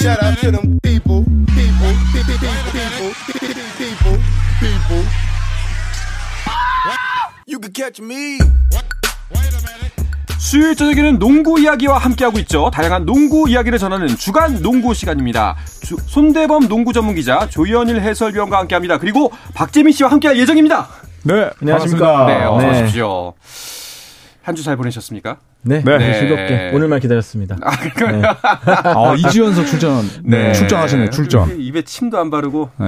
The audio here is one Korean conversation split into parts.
Shout out to them people, people, people, people, people, people, people. You can catch me. 수요일 저녁에는 농구 이야기와 함께하고 있죠. 다양한 농구 이야기를 전하는 주간 농구 시간입니다. 주, 손대범 농구 전문 기자 조현일 해설위원과 함께합니다. 그리고 박재민 씨와 함께할 예정입니다. 네, 안녕하십니까. 네, 어서 네. 오십시오. 한 주 잘 보내셨습니까? 네, 네. 즐겁게 오늘만 기다렸습니다. 아, 그러니까요. 네. 아, 2주 연속 출전. 네. 출전하시네, 출전. 이렇게 입에 침도 안 바르고 네.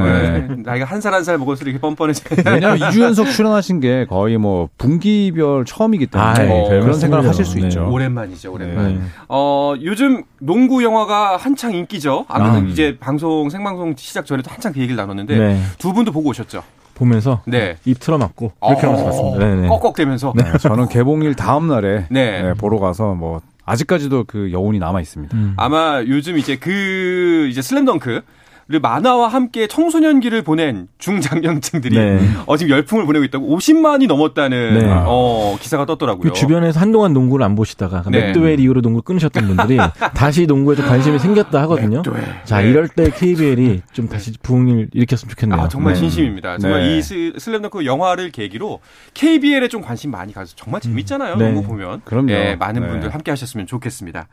네. 나이가 한 살 한 살 먹을수록 이렇게 뻔뻔해져. 왜냐면 2주 연속 출연하신 게 거의 뭐 분기별 처음이기 때문에 아이, 어, 별 그런 생각을. 하실 수 네. 있죠. 오랜만이죠, 오랜만. 네. 어, 요즘 농구 영화가 한창 인기죠. 아무래도 아. 이제 방송, 생방송 시작 전에도 한창 그 얘기를 나눴는데 네. 두 분도 보고 오셨죠? 보면서 네. 입 틀어막고 그렇게 하면서 봤습니다. 네, 네. 꺽꺽대면서. 네, 저는 개봉일 다음 날에 네. 네, 보러 가서 뭐 아직까지도 그 여운이 남아 있습니다. 음. 아마 요즘 이제 그 이제 슬램덩크 를 만화와 함께 청소년기를 보낸 중장년층들이 네. 어, 지금 열풍을 보내고 있다고 50만이 넘었다는 네. 어, 기사가 떴더라고요. 그 주변에서 한동안 농구를 안 보시다가 네. 맥도웰 이후로 농구 끊으셨던 분들이 다시 농구에 좀 관심이 생겼다 하거든요. 맥도웰. 자, 네. 이럴 때 KBL이 좀 다시 부흥을 일으켰으면 좋겠네요. 아, 정말 네. 진심입니다. 정말 네. 이 스- 슬램덩크 영화를 계기로 KBL에 좀 관심 많이 가서 정말 재밌잖아요. 네. 농구 보면. 그럼요. 예, 많은 네. 분들 함께 하셨으면 좋겠습니다.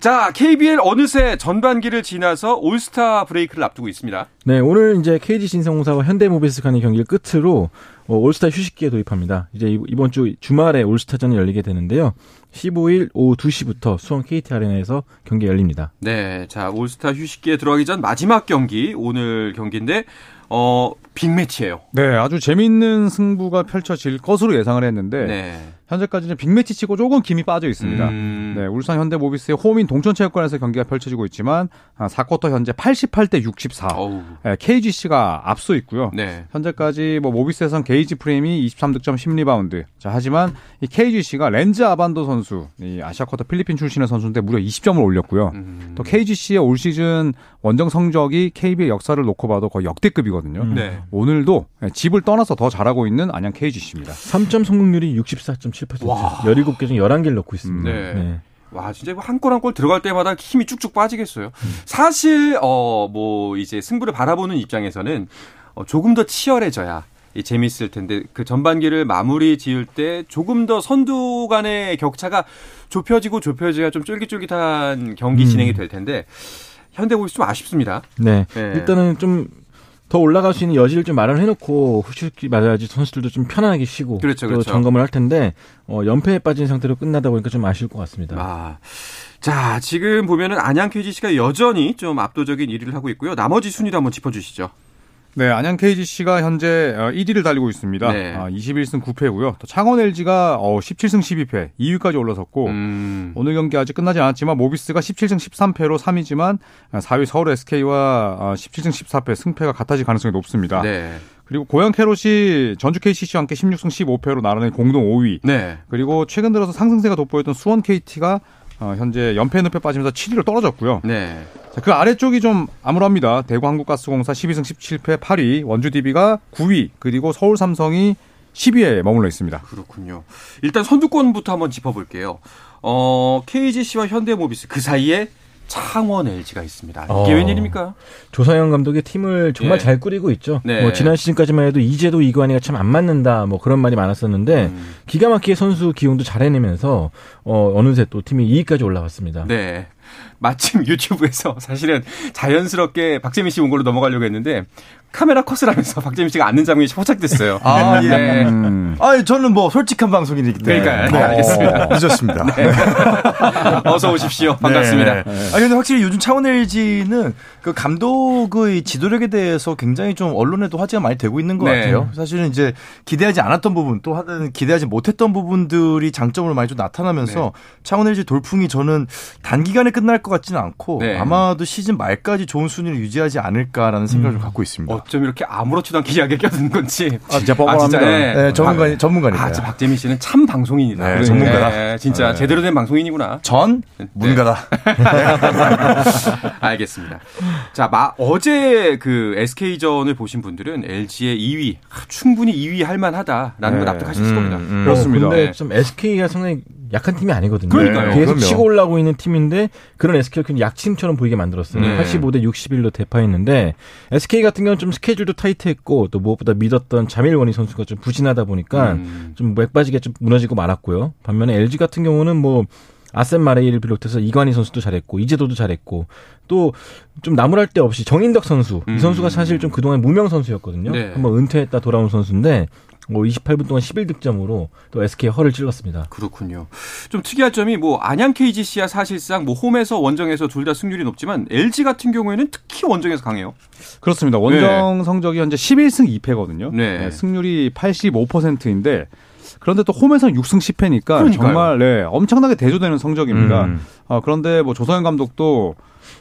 자, KBL 어느새 전반기를 지나서 올스타 브레이크를 앞두고 있습니다. 네, 오늘 이제 KGC 인삼공사와 현대모비스 간의 경기를 끝으로 어, 올스타 휴식기에 돌입합니다. 이제 이- 이번 주 주말에 올스타전이 열리게 되는데요. 15일 오후 2시부터 수원 KT 아레나에서 경기 열립니다. 네, 자 올스타 휴식기에 들어가기 전 마지막 경기 오늘 경기인데 어 빅매치예요. 네, 아주 재밌는 승부가 펼쳐질 것으로 예상을 했는데 네. 현재까지는 빅매치 치고 조금 김이 빠져 있습니다. 음, 네, 울산 현대모비스의 홈인 동천체육관에서 경기가 펼쳐지고 있지만 아, 4쿼터 현재 88대 64. 어우, 네, KGC가 앞서 있고요. 네. 현재까지 뭐 모비스에선 게이지 프림이 23득점 10리바운드. 자, 하지만 이 KGC가 렌즈 아반도 선수, 이 아시아쿼터 필리핀 출신의 선수인데 무려 20점을 올렸고요. 음, 또 KGC의 올 시즌 원정 성적이 KB의 역사를 놓고 봐도 거의 역대급이거든요. 음. 네. 오늘도 집을 떠나서 더 잘하고 있는 안양 KGC입니다. 3점 성공률이 64.7%. 와. 17개 중 11개를 넣고 있습니다. 네. 와, 진짜 한골 한 골 들어갈 때마다 힘이 쭉쭉 빠지겠어요. 사실, 어, 뭐, 이제 승부를 바라보는 입장에서는 어, 조금 더 치열해져야 이 재밌을 텐데 그 전반기를 마무리 지을 때 조금 더 선두 간의 격차가 좁혀지고 좁혀져야 좀 쫄깃쫄깃한 경기 음. 진행이 될 텐데 현대모비스 좀 아쉽습니다. 네. 네. 일단은 좀 더 올라갈 수 있는 여지를 좀 마련해 놓고 휴식기 맞아야지 선수들도 좀 편안하게 쉬고 그렇죠, 또 그렇죠. 점검을 할 텐데 어, 연패에 빠진 상태로 끝나다 보니까 좀 아쉬울 것 같습니다. 아. 자, 지금 보면은 안양 KGC가 여전히 좀 압도적인 1위를 하고 있고요. 나머지 순위도 한번 짚어 주시죠. 네, 안양 KGC가 현재 1위를 달리고 있습니다. 네. 아, 21승 9패고요. 또 창원 LG가 어, 17승 12패, 2위까지 올라섰고 음. 오늘 경기 아직 끝나지 않았지만 모비스가 17승 13패로 3위지만 4위 서울 SK와 17승 14패 승패가 같아질 가능성이 높습니다. 네. 그리고 고양 캐롯이 전주 KCC와 함께 16승 15패로 나란히 공동 5위. 네. 그리고 최근 들어서 상승세가 돋보였던 수원 KT가 어, 현재 연패 늪에 빠지면서 7위로 떨어졌고요. 네. 자, 그 아래쪽이 좀 암울합니다. 대구 한국가스공사 12승 17패 8위, 원주 DB가 9위, 그리고 서울 삼성이 10위에 머물러 있습니다. 그렇군요. 일단 선두권부터 한번 짚어볼게요. 어, KGC와 현대모비스 그 사이에 창원 LG가 있습니다. 이게 어. 웬일입니까? 조상현 감독의 팀을 정말 예. 잘 꾸리고 있죠. 네. 뭐 지난 시즌까지만 해도 이제도 이관이가 참 안 맞는다 뭐 그런 말이 많았었는데 음. 기가 막히게 선수 기용도 잘 해내면서 어, 어느새 또 팀이 2위까지 올라갔습니다. 네. 마침 유튜브에서 사실은 자연스럽게 박재민 씨 온 걸로 넘어가려고 했는데 카메라 컷을 하면서 박재민 씨가 앉는 장면이 포착됐어요. 아, 예. 네. 음, 아, 저는 뭐 솔직한 방송이기 때문에. 그러니까요. 네, 알겠습니다. 늦었습니다. 어서 오십시오. 반갑습니다. 네. 아 근데 확실히 요즘 창원 LG는 그 감독의 지도력에 대해서 굉장히 좀 언론에도 화제가 많이 되고 있는 것 네. 같아요. 사실은 이제 기대하지 않았던 부분 또 기대하지 못했던 부분들이 장점으로 많이 좀 나타나면서 네. 창원 LG 돌풍이 저는 단기간에 끝날 것 같지는 않고 네. 아마도 시즌 말까지 좋은 순위를 유지하지 않을까라는 생각을 좀 갖고 있습니다. 어쩜 이렇게 아무렇지도 않게 이야기에 껴드는 건지. 아, 진짜 뻔뻔합니다. 네, 전문가 박- 전문가니까요. 아, 진짜 박재민 씨는 참 방송인이다. 네, 전문가다. 네, 진짜 네. 제대로 된 방송인이구나. 전 문가다. 알겠습니다. 자, 마, 어제 그 SK전을 보신 분들은 LG의 2위, 아, 충분히 2위 할 만하다라는 걸 네. 납득하셨을 음, 겁니다. 음. 그렇습니다. 근데 네. 좀 SK가 상당히 약한 팀이 아니거든요. 그러니까요. 계속 그럼요. 치고 올라오고 있는 팀인데 그런 SK를 그냥 약팀처럼 보이게 만들었어요. 네. 85대 61로 대파했는데 SK 같은 경우는 좀 스케줄도 타이트했고 또 무엇보다 믿었던 자밀원희 선수가 좀 부진하다 보니까 음. 좀 맥빠지게 좀 무너지고 말았고요. 반면에 LG 같은 경우는 뭐 아센 마레이를 비롯해서 이관희 선수도 잘했고 이재도도 잘했고 또 좀 나무랄 데 없이 정인덕 선수 음. 이 선수가 사실 좀 그동안 무명 선수였거든요. 네. 한번 은퇴했다 돌아온 선수인데 뭐 28분 동안 11득점으로 또 SK 허를 찔렀습니다. 그렇군요. 좀 특이할 점이 뭐 안양 KGC야 사실상 뭐 홈에서 원정에서 둘 다 승률이 높지만 LG 같은 경우에는 특히 원정에서 강해요. 그렇습니다. 원정 성적이 현재 11승 2패거든요. 네. 승률이 85%인데 그런데 또 홈에서는 6승 10패니까 그러니까요. 정말 네, 엄청나게 대조되는 성적입니다. 음. 아, 그런데 뭐 조성현 감독도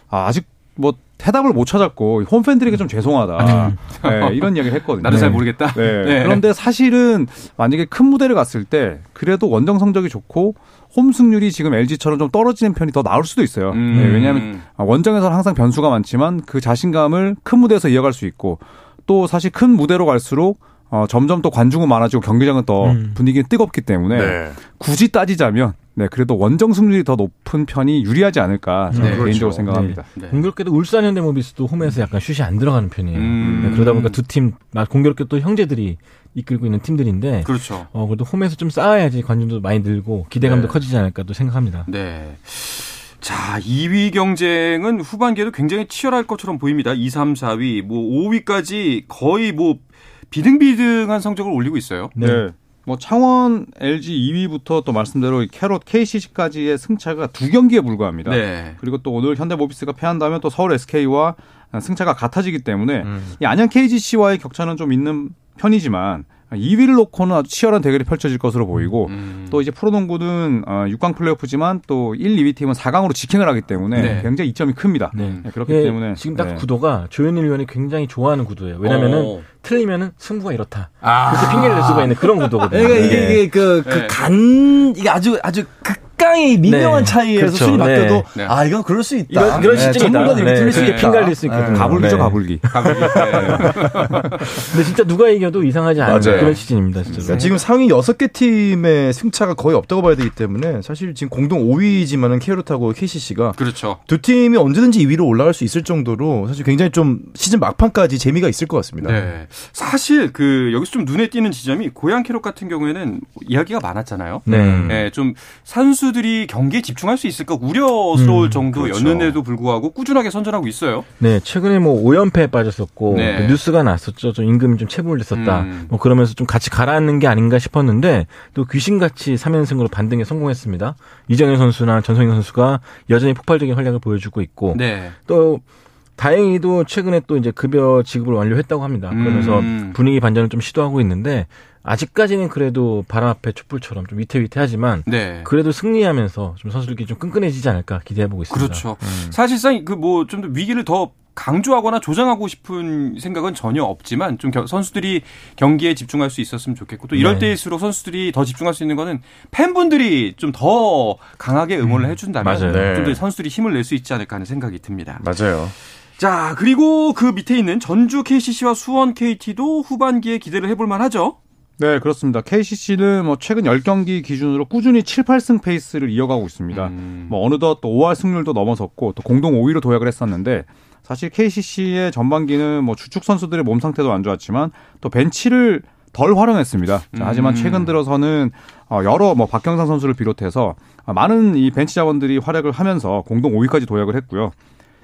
아, 아직 뭐 해답을 못 찾았고 홈 팬들에게 좀 죄송하다. 네, 이런 이야기를 했거든요. 나도 잘 모르겠다. 네. 네. 그런데 사실은 만약에 큰 무대를 갔을 때 그래도 원정 성적이 좋고 홈 승률이 지금 LG처럼 좀 떨어지는 편이 더 나을 수도 있어요. 음. 네, 왜냐하면 원정에서는 항상 변수가 많지만 그 자신감을 큰 무대에서 이어갈 수 있고 또 사실 큰 무대로 갈수록 어, 점점 또 관중은 많아지고 경기장은 더 음. 분위기는 뜨겁기 때문에 네. 굳이 따지자면 네 그래도 원정 승률이 더 높은 편이 유리하지 않을까 저는 네, 개인적으로 그렇죠. 생각합니다. 네. 공교롭게도 울산 현대모비스도 홈에서 약간 슛이 안 들어가는 편이에요. 음. 네, 그러다 보니까 두 팀 공교롭게 또 형제들이 이끌고 있는 팀들인데 그렇죠. 어 그래도 홈에서 좀 쌓아야지 관중도 많이 늘고 기대감도 네. 커지지 않을까 또 생각합니다. 네. 자, 2위 경쟁은 후반기에도 굉장히 치열할 것처럼 보입니다. 2, 3, 4위, 뭐 5위까지 거의 뭐 비등비등한 성적을 올리고 있어요. 네. 네. 뭐 창원 LG 2위부터 또 말씀대로 이 캐롯 KCC까지의 승차가 두 경기에 불과합니다. 네. 그리고 또 오늘 현대모비스가 패한다면 또 서울 SK와 승차가 같아지기 때문에 음. 이 안양 KGC와의 격차는 좀 있는 편이지만 2위를 놓고는 아주 치열한 대결이 펼쳐질 것으로 보이고 음. 또 이제 프로농구는 어, 6강 플레이오프지만 또 1, 2위 팀은 4강으로 직행을 하기 때문에 네. 굉장히 이점이 큽니다. 네. 네, 그렇기 예, 때문에 지금 딱 네. 구도가 조현일 위원이 굉장히 좋아하는 구도예요. 왜냐면은 어. 틀리면은 승부가 이렇다. 아. 그렇게 핑계를 낼 수가 있는 그런 구도거든요. 그러니까 이게, 네. 이게 그, 네. 그 간, 이게 아주, 아주 극 강의 미묘한 네. 차이에서 그렇죠. 순위 바뀌어도, 네. 네. 아, 이건 그럴 수 있다. 이런, 이런 네, 시점이다. 전문가들이 네, 틀릴 수 있다. 핑갈릴 수 있거든요. 네. 가불기죠, 네. 가불기. 근데 진짜 누가 이겨도 이상하지 않은 맞아요. 그런 시즌입니다, 진짜. 그러니까 지금 상위 6개 팀의 승차가 거의 없다고 봐야 되기 때문에 사실 지금 공동 5위지만은 케이로타고 KCC가 그렇죠. 두 팀이 언제든지 2위로 올라갈 수 있을 정도로 사실 굉장히 좀 시즌 막판까지 재미가 있을 것 같습니다. 네. 사실 그 여기서 좀 눈에 띄는 지점이 고양 캐롯 같은 경우에는 이야기가 많았잖아요. 네. 예, 좀 선수들이 경기에 집중할 수 있을까 우려스러울 음, 정도였는데도 불구하고 꾸준하게 선전하고 있어요. 네, 최근에 뭐 5연패에 빠졌었고 네. 또 뉴스가 났었죠. 좀 임금이 좀 체불을 했었다. 음. 뭐 그러면서 좀 같이 가라앉는 게 아닌가 싶었는데 또 귀신같이 3연승으로 반등에 성공했습니다. 이정현 선수나 전성현 선수가 여전히 폭발적인 활약을 보여주고 있고 네. 또 다행히도 최근에 또 이제 급여 지급을 완료했다고 합니다. 그러면서 음. 분위기 반전을 좀 시도하고 있는데 아직까지는 그래도 바람 앞에 촛불처럼 좀 위태위태하지만 네. 그래도 승리하면서 좀 선수들끼리 좀 끈끈해지지 않을까 기대해 보고 있습니다. 그렇죠. 사실상 그 뭐좀더 위기를 더 강조하거나 조장하고 싶은 생각은 전혀 없지만 좀 겨- 선수들이 경기에 집중할 수 있었으면 좋겠고 또 이럴 네. 때일수록 선수들이 더 집중할 수 있는 거는 팬분들이 좀 더 강하게 응원을 해준다면 맞아요. 네. 좀더 선수들이 힘을 낼 수 있지 않을까 하는 생각이 듭니다. 맞아요. 자 그리고 그 밑에 있는 전주 KCC와 수원 KT도 후반기에 기대를 해볼 만하죠. 네, 그렇습니다. KCC는 뭐 최근 10경기 기준으로 꾸준히 7, 8승 페이스를 이어가고 있습니다. 음. 뭐 어느덧 또 5할 승률도 넘어섰고 또 공동 5위로 도약을 했었는데 사실 KCC의 전반기는 뭐 주축 선수들의 몸 상태도 안 좋았지만 또 벤치를 덜 활용했습니다. 자, 하지만 음. 최근 들어서는 어, 여러 뭐 박경상 선수를 비롯해서 많은 이 벤치 자원들이 활약을 하면서 공동 5위까지 도약을 했고요.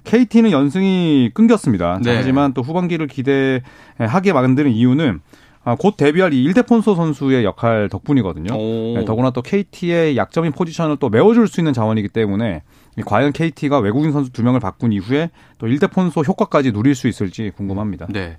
KT는 연승이 끊겼습니다. 자, 네. 하지만 또 후반기를 기대하게 만드는 이유는 아, 곧 데뷔할 이 일데폰소 선수의 역할 덕분이거든요. 오. 네, 더구나 또 KT의 약점인 포지션을 또 메워줄 수 있는 자원이기 때문에 이 과연 KT가 외국인 선수 두 명을 바꾼 이후에 또 일데폰소 효과까지 누릴 수 있을지 궁금합니다. 네.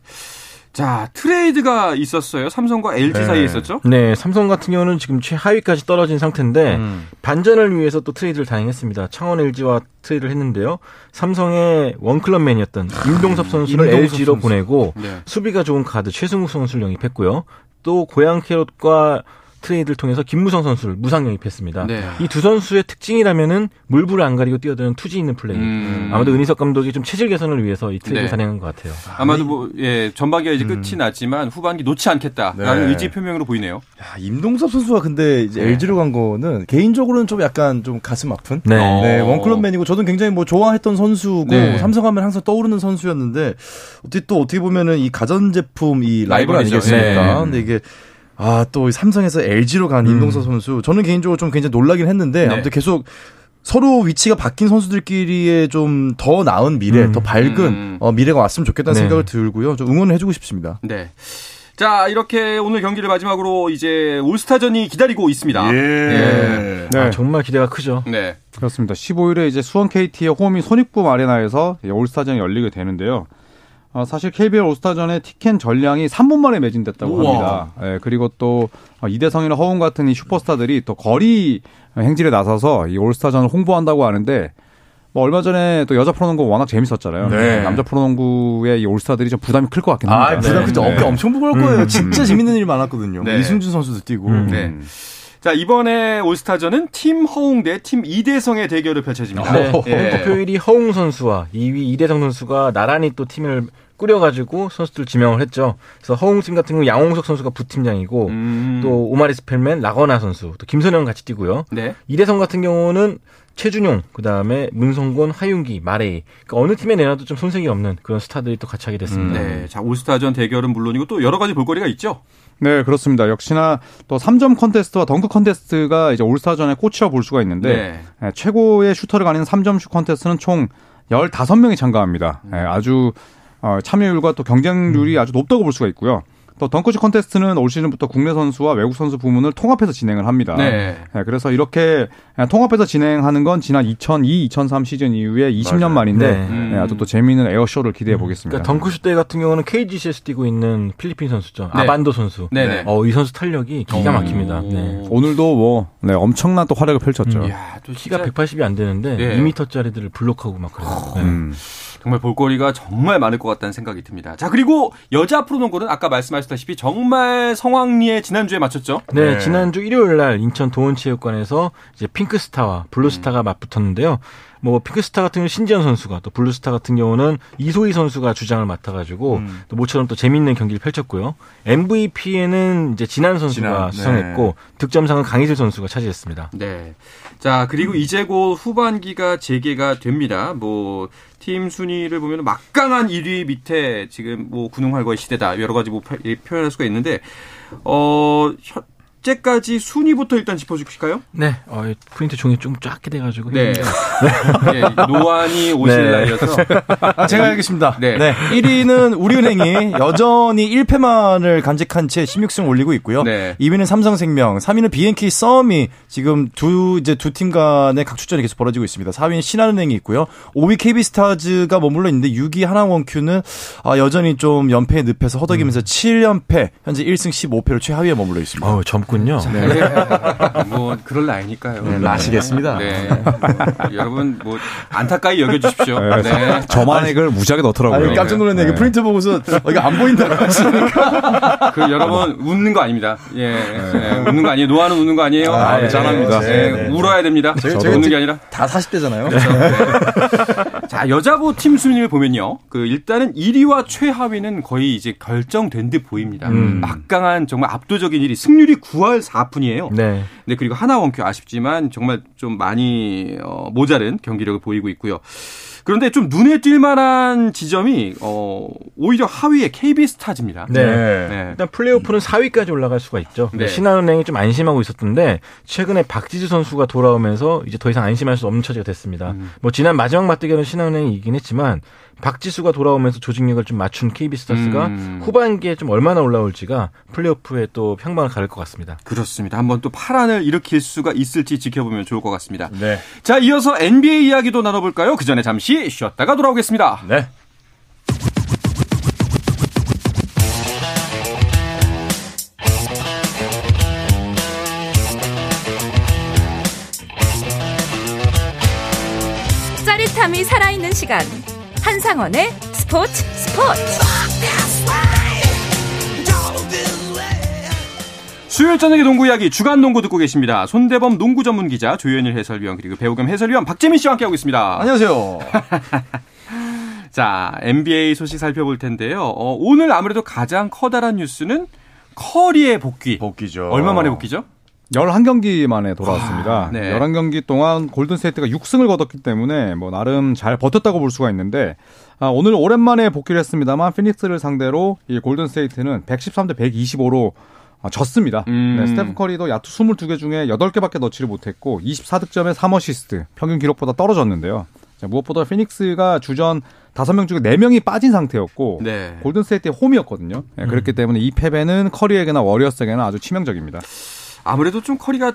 자 트레이드가 있었어요. 삼성과 LG 네. 사이에 있었죠. 네, 삼성 같은 경우는 지금 최하위까지 떨어진 상태인데 음. 반전을 위해서 또 트레이드를 단행했습니다. 창원 LG와 트레이드를 했는데요. 삼성의 원클럽맨이었던 임동섭 선수를 임동섭 LG로 선수. 보내고 네. 수비가 좋은 카드 최승욱 선수를 영입했고요. 또 고양 캐롯과 트레이드를 통해서 김무성 선수를 무상 영입했습니다. 네. 이 두 선수의 특징이라면은 물불을 안 가리고 뛰어드는 투지 있는 플레이. 음. 아무래도 은희석 감독이 좀 체질 개선을 위해서 이 트레이드 네. 를 단행한 것 같아요. 아마도 뭐, 예, 전반기가 이제 끝이 났지만 후반기 놓지 않겠다라는 네. 의지 표명으로 보이네요. 야, 임동섭 선수가 근데 이제 네. LG로 간 거는 개인적으로는 좀 약간 좀 가슴 아픈. 네. 어. 네, 원클럽맨이고 저도 굉장히 뭐 좋아했던 선수고 네. 삼성하면 항상 떠오르는 선수였는데 어떻게 또 어떻게 보면은 이 가전제품 이 라이벌. 아니겠습니까? 네. 근데 이게 아 또 삼성에서 LG로 간 임동섭 선수 저는 개인적으로 좀 굉장히 놀라긴 했는데 네. 아무튼 계속 서로 위치가 바뀐 선수들끼리의 좀 더 나은 미래, 음. 더 밝은 음. 어, 미래가 왔으면 좋겠다는 네. 생각을 들고요. 좀 응원을 해주고 싶습니다. 네. 자, 이렇게 오늘 경기를 마지막으로 이제 올스타전이 기다리고 있습니다. 예. 네. 아, 정말 기대가 크죠. 네. 그렇습니다. 15일에 이제 수원 KT의 홈이 손익부 아레나에서 이 올스타전이 열리게 되는데요. 어, 사실 KBL 올스타전의 티켓 전량이 3분 만에 매진됐다고 우와. 합니다. 예, 그리고 또 어, 이대성이나 허웅 같은 이 슈퍼스타들이 또 거리 행진에 나서서 이 올스타전을 홍보한다고 하는데 뭐 얼마 전에 또 여자 프로농구 워낙 재밌었잖아요. 네. 남자 프로농구의 이 올스타들이 좀 부담이 클 것 같긴 합니다. 아, 부담 네. 크죠. 네. 어깨 엄청 무거울 거예요. 진짜 재밌는 일이 많았거든요. 네. 이승준 선수도 뛰고. 음. 네. 자, 이번에 올스타전은 팀 허웅 대 팀 이대성의 대결을 펼쳐집니다. 네. 예. 투표율이 허웅 선수와 2위 이대성 선수가 나란히 또 팀을 꾸려가지고 선수들 지명을 했죠. 그래서 허웅 팀 같은 경우 양홍석 선수가 부팀장이고 음. 또 오마리 스펠맨 라건아 선수 또 김선형 같이 뛰고요. 네. 이대성 같은 경우는 최준용, 그 다음에 문성곤, 하윤기, 마레이. 그러니까 어느 팀에 내놔도 좀 손색이 없는 그런 스타들이 또 같이 하게 됐습니다. 네. 자, 올스타전 대결은 물론이고 또 여러 가지 볼거리가 있죠. 네, 그렇습니다. 역시나 또 3점 컨테스트와 덩크 컨테스트가 이제 올스타전의 꽃이라 볼 수가 있는데 네. 예, 최고의 슈터를 가리는 3점 슛 컨테스트는 총 15명이 참가합니다. 예, 아주 어, 참여율과 또 경쟁률이 아주 높다고 볼 수가 있고요. 또 덩크슛 컨테스트는 올 시즌부터 국내 선수와 외국 선수 부문을 통합해서 진행을 합니다. 네. 예, 그래서 이렇게 통합해서 진행하는 건 지난 2002, 2003 시즌 이후에 20년 맞아요. 만인데 네. 음. 예, 아주 또 재미있는 에어쇼를 기대해 보겠습니다. 그러니까 덩크슛 대회 같은 경우는 KGC에서 뛰고 있는 필리핀 선수죠. 네. 아반도 선수. 네네. 어, 이 선수 탄력이 기가 막힙니다. 네. 오늘도 뭐 네, 엄청난 또 활약을 펼쳤죠. 음. 이야, 또 키가 진짜 180이 안 되는데 네. 2m짜리들을 블록하고 막 그래요. 네. 음. 정말 볼거리가 정말 많을 것 같다는 생각이 듭니다. 자, 그리고 여자 프로농구는 아까 말씀하셨다시피 정말 성황리에 지난주에 맞췄죠. 네, 네. 지난주 일요일 날 인천 도원체육관에서 이제 핑크스타와 블루스타가 맞붙었는데요. 뭐 핑크스타 같은 경우는 신지현 선수가 또 블루스타 같은 경우는 이소희 선수가 주장을 맡아가지고 음. 또 모처럼 또 재밌는 경기를 펼쳤고요. MVP에는 이제 진안 선수가 진안, 네. 수상했고 득점상은 강이슬 선수가 차지했습니다. 네. 자, 그리고 이제 곧 후반기가 재개가 됩니다. 뭐, 팀 순위를 보면 막강한 1위 밑에 지금 뭐 군웅할거의 시대다. 여러 가지 뭐 표- 예, 표현할 수가 있는데, 어, 현재까지 순위부터 일단 짚어주실까요? 네, 어, 이 프린트 종이 좀 작게 돼가지고 네. 네, 노안이 오실 네. 나이여서. 아, 제가 알겠습니다. 네. 네. 1위는 우리은행이 여전히 1패만을 간직한 채 16승 올리고 있고요. 네. 2위는 삼성생명, 3위는 BNK 썸이 지금 두 이제 두 팀 간의 각축전이 계속 벌어지고 있습니다. 4위는 신한은행이 있고요. 5위 KB스타즈가 머물러 있는데 6위 하나원큐는 아, 여전히 좀 연패에 늪에서 허덕이면서 7연패, 현재 1승 15패로 최하위에 머물러 있습니다. 어우, 젊 군요. 네. 뭐 그럴 나이니까요. 네, 나시겠습니다. 네. 뭐, 여러분 뭐 안타까이 여겨주십시오. 네. 저만 액을 무지하게 넣더라고요. 아니, 깜짝 놀랐네. 이게 네. 프린트 보고서 어, 이거 안 보인다고 하시니까. 그 여러분 웃는 거 아닙니다. 예, 네, 웃는 거 아니에요. 노아는 웃는 거 아니에요. 아, 네, 짠합니다. 네, 네, 네. 울어야 됩니다. 저희- 저도 저희 웃는 게 아니라. 다 40대잖아요. 자 여자부 팀 순위를 보면요. 그 일단은 1위와 최하위는 거의 이제 결정된 듯 보입니다. 음. 막강한 정말 압도적인 1위. 승률이 9할 4푼이에요. 네. 네, 그리고 하나 원큐 아쉽지만 정말 좀 많이 어, 모자른 경기력을 보이고 있고요. 그런데 좀 눈에 띌 만한 지점이 어, 오히려 하위의 KB 스타즈입니다. 네. 네. 일단 플레이오프는 4위까지 올라갈 수가 있죠. 네. 신한은행이 좀 안심하고 있었던데 최근에 박지수 선수가 돌아오면서 이제 더 이상 안심할 수 없는 처지가 됐습니다. 음. 뭐 지난 마지막 맞대결은 신한은행이 이긴 했지만 박지수가 돌아오면서 조직력을 좀 맞춘 KB스타스가 음. 후반기에 좀 얼마나 올라올지가 플레이오프에 또 평방을 가를 것 같습니다. 그렇습니다. 한번 또 파란을 일으킬 수가 있을지 지켜보면 좋을 것 같습니다. 네. 자, 이어서 NBA 이야기도 나눠볼까요? 그 전에 잠시 쉬었다가 돌아오겠습니다. 네. 짜릿함이 살아있는 시간 한상원의 스포츠 스포츠 수요일 저녁의 농구 이야기 주간 농구 듣고 계십니다. 손대범 농구 전문 기자 조현일 해설위원 그리고 배우 겸 해설위원 박재민 씨와 함께하고 있습니다. 안녕하세요. 자, NBA 소식 살펴볼 텐데요. 어, 오늘 아무래도 가장 커다란 뉴스는 커리의 복귀. 복귀죠. 얼마 만에 복귀죠? 11경기 만에 돌아왔습니다. 아, 네. 11경기 동안 골든스테이트가 6승을 거뒀기 때문에 뭐 나름 잘 버텼다고 볼 수가 있는데 아, 오늘 오랜만에 복귀를 했습니다만 피닉스를 상대로 이 골든스테이트는 113대 125로 아, 졌습니다. 음. 네, 스테프 커리도 야투 22개 중에 8개밖에 넣지를 못했고 24득점에 3어시스트 평균 기록보다 떨어졌는데요. 자, 무엇보다 피닉스가 주전 5명 중에 4명이 빠진 상태였고 네. 골든스테이트의 홈이었거든요. 네, 그렇기 때문에 이 패배는 커리에게나 워리어스에게나 아주 치명적입니다. 아무래도 좀 커리가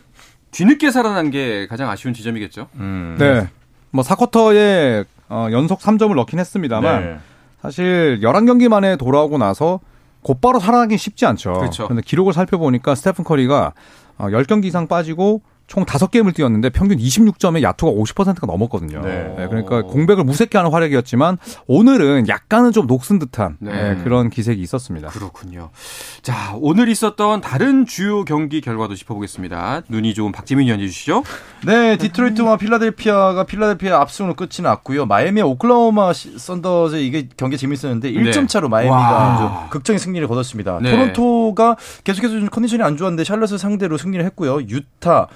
뒤늦게 살아난 게 가장 아쉬운 지점이겠죠. 음. 네. 뭐 4쿼터에 어, 연속 3점을 넣긴 했습니다만 네. 사실 11경기 만에 돌아오고 나서 곧바로 살아나긴 쉽지 않죠. 그렇죠. 그런데 기록을 살펴보니까 스테픈 커리가 어, 10경기 이상 빠지고 총 5게임을 뛰었는데 평균 26점에 야투가 50%가 넘었거든요. 네. 그러니까 공백을 무색게 하는 활약이었지만 오늘은 약간은 좀 녹슨 듯한 네. 네, 그런 기색이 있었습니다. 그렇군요. 자, 오늘 있었던 다른 주요 경기 결과도 짚어보겠습니다. 눈이 좋은 박재민 위원해 주시죠. 네, 디트로이트와 필라델피아가 필라델피아 압승으로 끝이 났고요. 마이애미 오클라호마 시- 썬더즈 이게 경기 재밌었는데 1점 차로 마이애미가 극적인 승리를 거뒀습니다. 네. 토론토가 계속해서 좀 컨디션이 안 좋았는데 샬럿을 상대로 승리를 했고요. 유타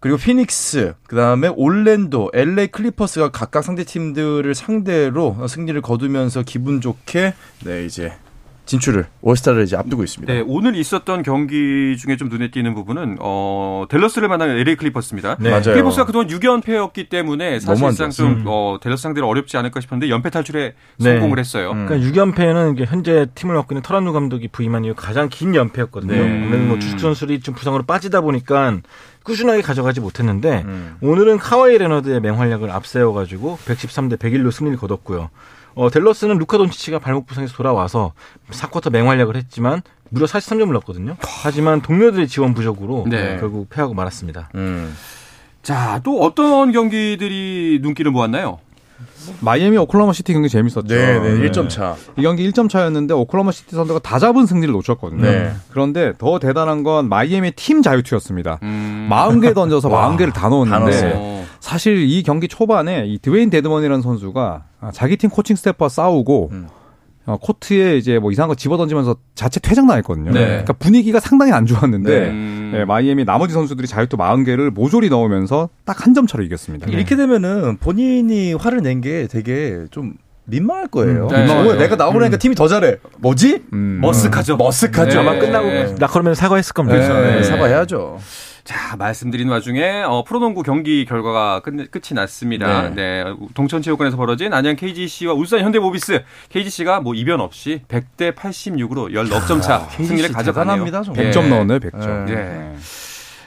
그리고 피닉스, 그 다음에 올랜도, LA 클리퍼스가 각각 상대 팀들을 상대로 승리를 거두면서 기분 좋게 네 이제 진출을 올스타를 이제 앞두고 있습니다. 네, 오늘 있었던 경기 중에 좀 눈에 띄는 부분은 어, 댈러스를 만난 LA 클리퍼스입니다. 네. 맞아요. 클리퍼스가 그동안 6연패였기 때문에 사실상. 좀 어, 댈러스 상대로 어렵지 않을까 싶었는데 연패 탈출에 네. 성공을 했어요. 음. 그러니까 6연패는 이게 현재 팀을 맡고 있는 터란누 감독이 부임한 이후 가장 긴 연패였거든요. 네. 오늘 뭐 주축 선수들이 좀 부상으로 빠지다 보니까 꾸준하게 가져가지 못했는데 음. 오늘은 카와이 레너드의 맹활약을 앞세워가지고 113대 101로 승리를 거뒀고요. 어, 델러스는 루카 돈치치가 발목 부상에서 돌아와서 4쿼터 맹활약을 했지만 무려 43점을 넣었거든요. 하지만 동료들의 지원 부족으로 네. 결국 패하고 말았습니다. 음. 자, 또 어떤 경기들이 눈길을 모았나요? 마이애미 오클라호마 시티 경기 재밌었죠. 네, 네, 1점 차. 이 경기 1점 차였는데 오클라호마 시티 선수가 다 잡은 승리를 놓쳤거든요. 네. 그런데 더 대단한 건 마이애미 팀 자유투였습니다. 음. 40개 던져서 40개를 다다 넣었는데. 어, 사실 이 경기 초반에 이 드웨인 데드먼이라는 선수가 아, 자기 팀 코칭 스태프와 싸우고 음. 어, 코트에 이제 뭐 이상한 거 집어 던지면서 자체 퇴장 당했거든요. 네. 그러니까 분위기가 상당히 안 좋았는데 음. 예, 마이애미 나머지 선수들이 자유투 40개를 모조리 넣으면서 딱 한 점 차로 이겼습니다. 이렇게 되면은 본인이 화를 낸 게 되게 좀 민망할 거예요. 음, 네. 정말 내가 나오니까 팀이 더 잘해. 뭐지? 음. 머쓱하죠. 머쓱하죠. 네. 아마 끝나고 나커르면 사과했을 겁니다. 네, 네. 사과해야죠. 자, 말씀드린 와중에 어, 프로농구 경기 결과가 끝, 끝이 났습니다. 네. 동천체육관에서 벌어진 안양 KGC와 울산 현대모비스 KGC가 뭐 이변 없이 100대 86으로 19점 차 승리를 KGC 가져가네요. 대단합니다, 정말. 100점 예. 넣었네요, 100점. 네.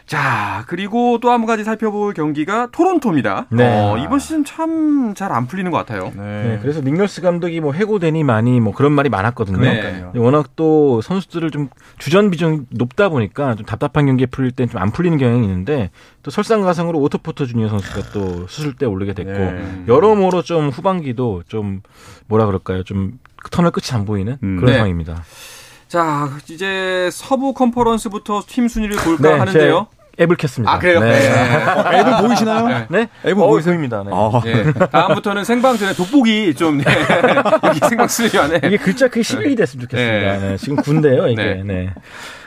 자, 그리고 또 한 가지 살펴볼 경기가 토론토입니다. 네. 어, 이번 시즌 참 잘 안 풀리는 것 같아요. 네, 그래서 닉널스 감독이 뭐 해고되니 많이 뭐 그런 말이 많았거든요. 네. 워낙 또 선수들을 좀 주전 비중이 높다 보니까 좀 답답한 경기에 풀릴 땐 좀 안 풀리는 경향이 있는데 또 설상가상으로 오토포터 주니어 선수가 또 수술대 오르게 됐고 네. 여러모로 좀 후반기도 좀 뭐라 그럴까요? 좀 터널 끝이 안 보이는 음. 그런 네. 상황입니다. 자, 이제 서부 컨퍼런스부터 팀 순위를 볼까 네, 하는데요. 제 앱을 켰습니다. 아, 그래요? 네. 앱은 보이시나요? 네. 네? 앱은 어, 보이세요? 보입니다. 네. 아, 예. 다음부터는 생방 전에 돋보기 좀 네. 여기 생방 수련에 이게 글자 크기 11이 됐으면 좋겠습니다. 네. 네, 지금 9인데요, 이게. 네.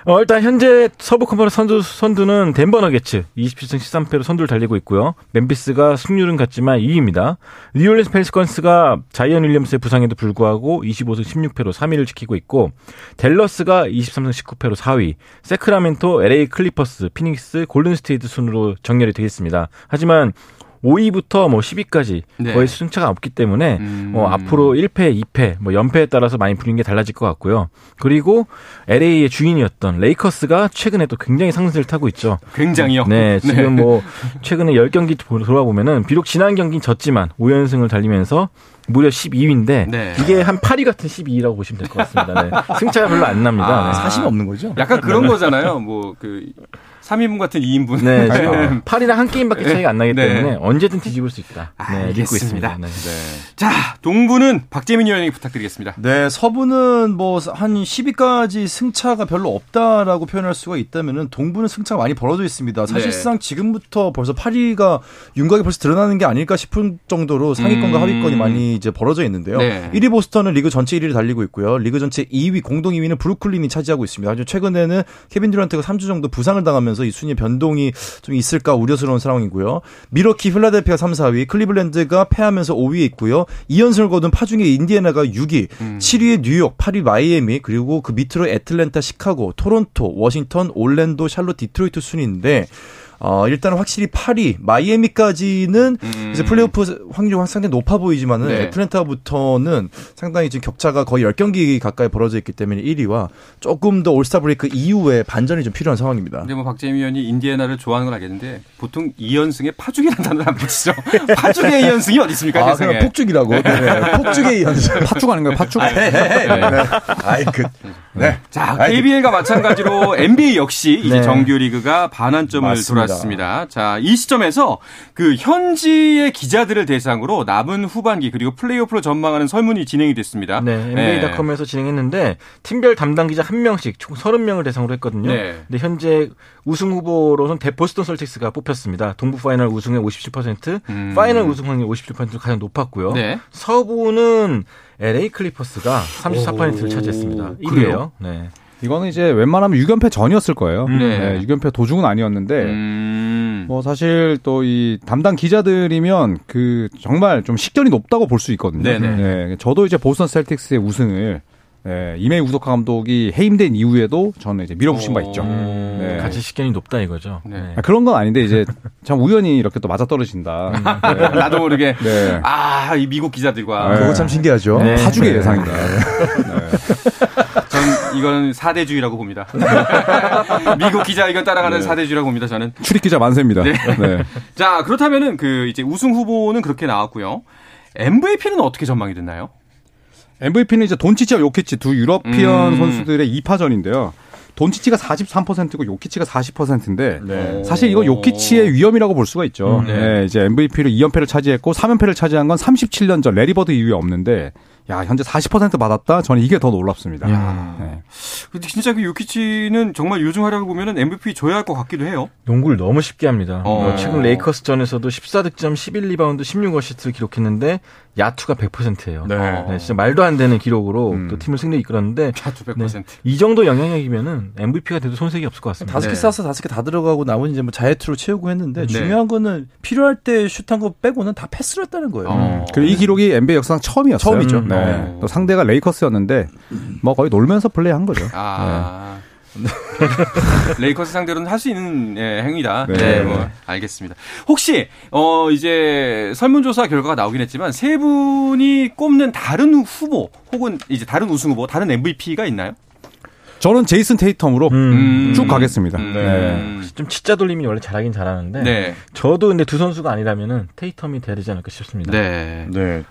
네. 어, 일단 현재 서부 컨퍼런스 선두, 선두는 덴버 너게츠 27승 13패로 선두를 달리고 있고요. 멤피스가 승률은 같지만 2위입니다. 뉴올리언스 펠리컨스가 자이언 윌리엄슨의 부상에도 불구하고 25승 16패로 3위를 지키고 있고 댈러스가 23승 19패로 4위, 새크라멘토, LA 클리퍼스, 피닉스, 골든스테이트 순으로 정렬이 되겠습니다. 하지만 5위부터 뭐 10위까지 네. 거의 순차가 없기 때문에 음. 어, 앞으로 1패, 2패, 뭐 연패에 따라서 많이 분위기가 달라질 것 같고요. 그리고 LA의 주인이었던 레이커스가 최근에 또 굉장히 상승세를 타고 있죠. 굉장히요. 네, 지금 뭐 최근에 10경기 돌아 보면은 비록 지난 경기는 졌지만 5연승을 달리면서 무려 12위인데 네. 이게 한 8위 같은 12위라고 보시면 될 것 같습니다. 네. 승차가 별로 안 납니다. 아, 네. 사심이 없는 거죠? 약간 그런 거잖아요. 뭐 그 3인분 같은 2인분. 네, 지금 팔이랑 한 게임밖에 차이가 안 나기 네. 때문에 언제든 뒤집을 수 있다. 네, 믿고 알겠습니다. 있습니다. 네. 자, 동부는 박재민 위원님 부탁드리겠습니다. 네, 서부는 뭐 한 10위까지 승차가 별로 없다라고 표현할 수가 있다면은 동부는 승차가 많이 벌어져 있습니다. 사실상 지금부터 벌써 8위가 윤곽이 벌써 드러나는 게 아닐까 싶은 정도로 상위권과 음. 하위권이 많이 이제 벌어져 있는데요. 네. 1위 보스턴은 리그 전체 1위를 달리고 있고요. 리그 전체 2위 공동 2위는 브루클린이 차지하고 있습니다. 아주 최근에는 케빈 듀란트가 3주 정도 부상을 당하면서 이 순위 변동이 좀 있을까 우려스러운 상황이고요. 밀워키, 필라델피아 3, 4위, 클리블랜드가 패하면서 5위에 있고요. 2연승을 거둔 파죽의 인디애나가 6위, 7위에 뉴욕, 8위 마이애미, 그리고 그 밑으로 애틀랜타, 시카고, 토론토, 워싱턴, 올랜도, 샬롯, 디트로이트 순위인데 어, 일단은 확실히 8위, 마이애미까지는 음. 이제 플레이오프 확률이 상당히 높아 보이지만은 네. 애틀랜타부터는 상당히 지금 격차가 거의 10경기 가까이 벌어져 있기 때문에 1위와 조금 더 올스타 브레이크 이후에 반전이 좀 필요한 상황입니다. 근데 뭐 박재민 위원이 인디애나를 좋아하는 건 알겠는데 보통 2연승에 파죽이라는 단어를 안 붙이죠. 파죽의 2연승이 어디 있습니까? 아, 세상에. 그냥 폭죽이라고. 네네. 폭죽의 2연승. 팥죽 아닌가요? 팥죽? 아이, 그, 네. 자, 아이, KBL과 마찬가지로 NBA 역시 이제 네. 정규 리그가 반환점을 맞습니다. 돌았습니다. 자, 이 시점에서 그 현지의 기자들을 대상으로 남은 후반기 그리고 플레이오프를 전망하는 설문이 진행이 됐습니다. 네, NBA닷컴에서 진행했는데 팀별 담당 기자 한 명씩 총 30명을 대상으로 했거든요. 네. 근데 현재 우승 후보로는 대 보스턴 셀틱스가 뽑혔습니다. 동부 파이널 우승의 57%, 음. 파이널 우승 확률 57%가 가장 높았고요. 네. 서부는 LA 클리퍼스가 34%를 차지했습니다. 그래요? 1위예요. 네. 이거는 이제 웬만하면 6연패 전이었을 거예요. 네. 네, 6연패 도중은 아니었는데 음. 뭐 사실 또 이 담당 기자들이면 그 정말 좀 식견이 높다고 볼 수 있거든요. 네네. 네, 저도 이제 보스턴 셀틱스의 우승을 네, 이메이 우도카 감독이 해임된 이후에도 저는 이제 밀어붙인 바 있죠. 음. 네. 같이 식견이 높다 이거죠. 네. 아, 그런 건 아닌데 이제 참 우연히 이렇게 또 맞아 떨어진다. 네. 나도 모르게 네. 아, 이 미국 기자들과 네. 그거 참 신기하죠. 네. 파죽의 네. 예상이다. 전 이거는 사대주의라고 봅니다. 미국 기자 의견 따라가는 사대주의라고 봅니다. 저는. 출입 기자 만세입니다. 네. 네. 자, 그렇다면은 그 이제 우승 후보는 그렇게 나왔고요. MVP는 어떻게 전망이 됐나요? MVP는 이제 돈치치와 요키치 두 European 음. 선수들의 2파전인데요. 돈치치가 43%고 요키치가 40%인데 네. 사실 이거 요키치의 위엄이라고 볼 수가 있죠. 음, 네. 네, 이제 MVP로 2연패를 차지했고 3연패를 차지한 건 37년 전 래리 버드 이후에 없는데 야 현재 40% 받았다. 저는 이게 더 놀랍습니다. 네. 근데 진짜 그 요키치는 정말 요즘 활약을 보면은 MVP 줘야 할 것 같기도 해요. 농구를 너무 쉽게 합니다. 어. 뭐 최근 레이커스전에서도 14득점, 11리바운드, 16어시스트를 기록했는데 야투가 100%예요. 네. 진짜 말도 안 되는 기록으로 음. 또 팀을 승리에 이끌었는데 네. 100%. 이 정도 영향력이면은 MVP가 돼도 손색이 없을 것 같습니다. 다섯 개 네. 쏴서 다섯 개 다 들어가고 나머지 이제 뭐 자유투로 채우고 했는데 네. 중요한 거는 필요할 때 슛한 거 빼고는 다 패스를 했다는 거예요. 어. 그리고 이 기록이 NBA 역사상 처음이었어요. 처음이죠. 네. 어. 또 상대가 레이커스였는데 뭐 거의 놀면서 플레이한 거죠. 아. 레이커스 상대로는 할 수 있는 예, 행위다. 네. 네, 뭐 알겠습니다. 혹시 어 이제 설문조사 결과가 나오긴 했지만 세 분이 꼽는 다른 후보 혹은 이제 다른 우승 후보, 다른 MVP가 있나요? 저는 제이슨 테이텀으로 음. 쭉 가겠습니다. 음. 네. 좀 치자 돌림이 원래 잘하긴 잘하는데 네. 저도 근데 두 선수가 아니라면은 테이텀이 돼야 되지 않을까 싶습니다. 네. 네.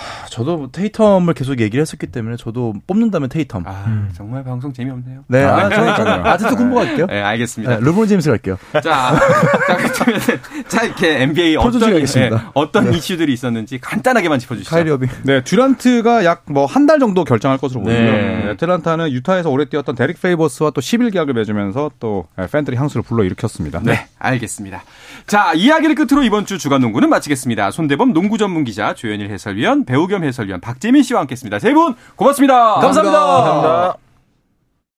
하, 저도 뭐 테이텀을 계속 얘기를 했었기 때문에 저도 뽑는다면 테이텀. 아, 정말 방송 재미없네요. 네, 아, 저는. 저는 아직도 군부 갈게요. 네, 알겠습니다. 네, 르브론 제임스 갈게요. 자, 자, 그렇다면 자, 이렇게 NBA 어떤. 예, 어떤 이슈들이 있었는지 간단하게만 짚어주시죠. 카이리 어빙. 네, 듀란트가 약 뭐 한 달 정도 결정할 것으로 보이고요. 네. 네. 애틀란타는 유타에서 오래 뛰었던 데릭 페이버스와 또 10일 계약을 맺으면서 또 팬들의 향수를 불러 일으켰습니다. 네, 알겠습니다. 자, 이야기를 끝으로 이번 주 주간 농구는 마치겠습니다. 손대범 농구 전문 기자, 조현일 해설위원, 배우 겸 해설위원 박재민 씨와 함께했습니다. 세 분 고맙습니다. 감사합니다. 감사합니다.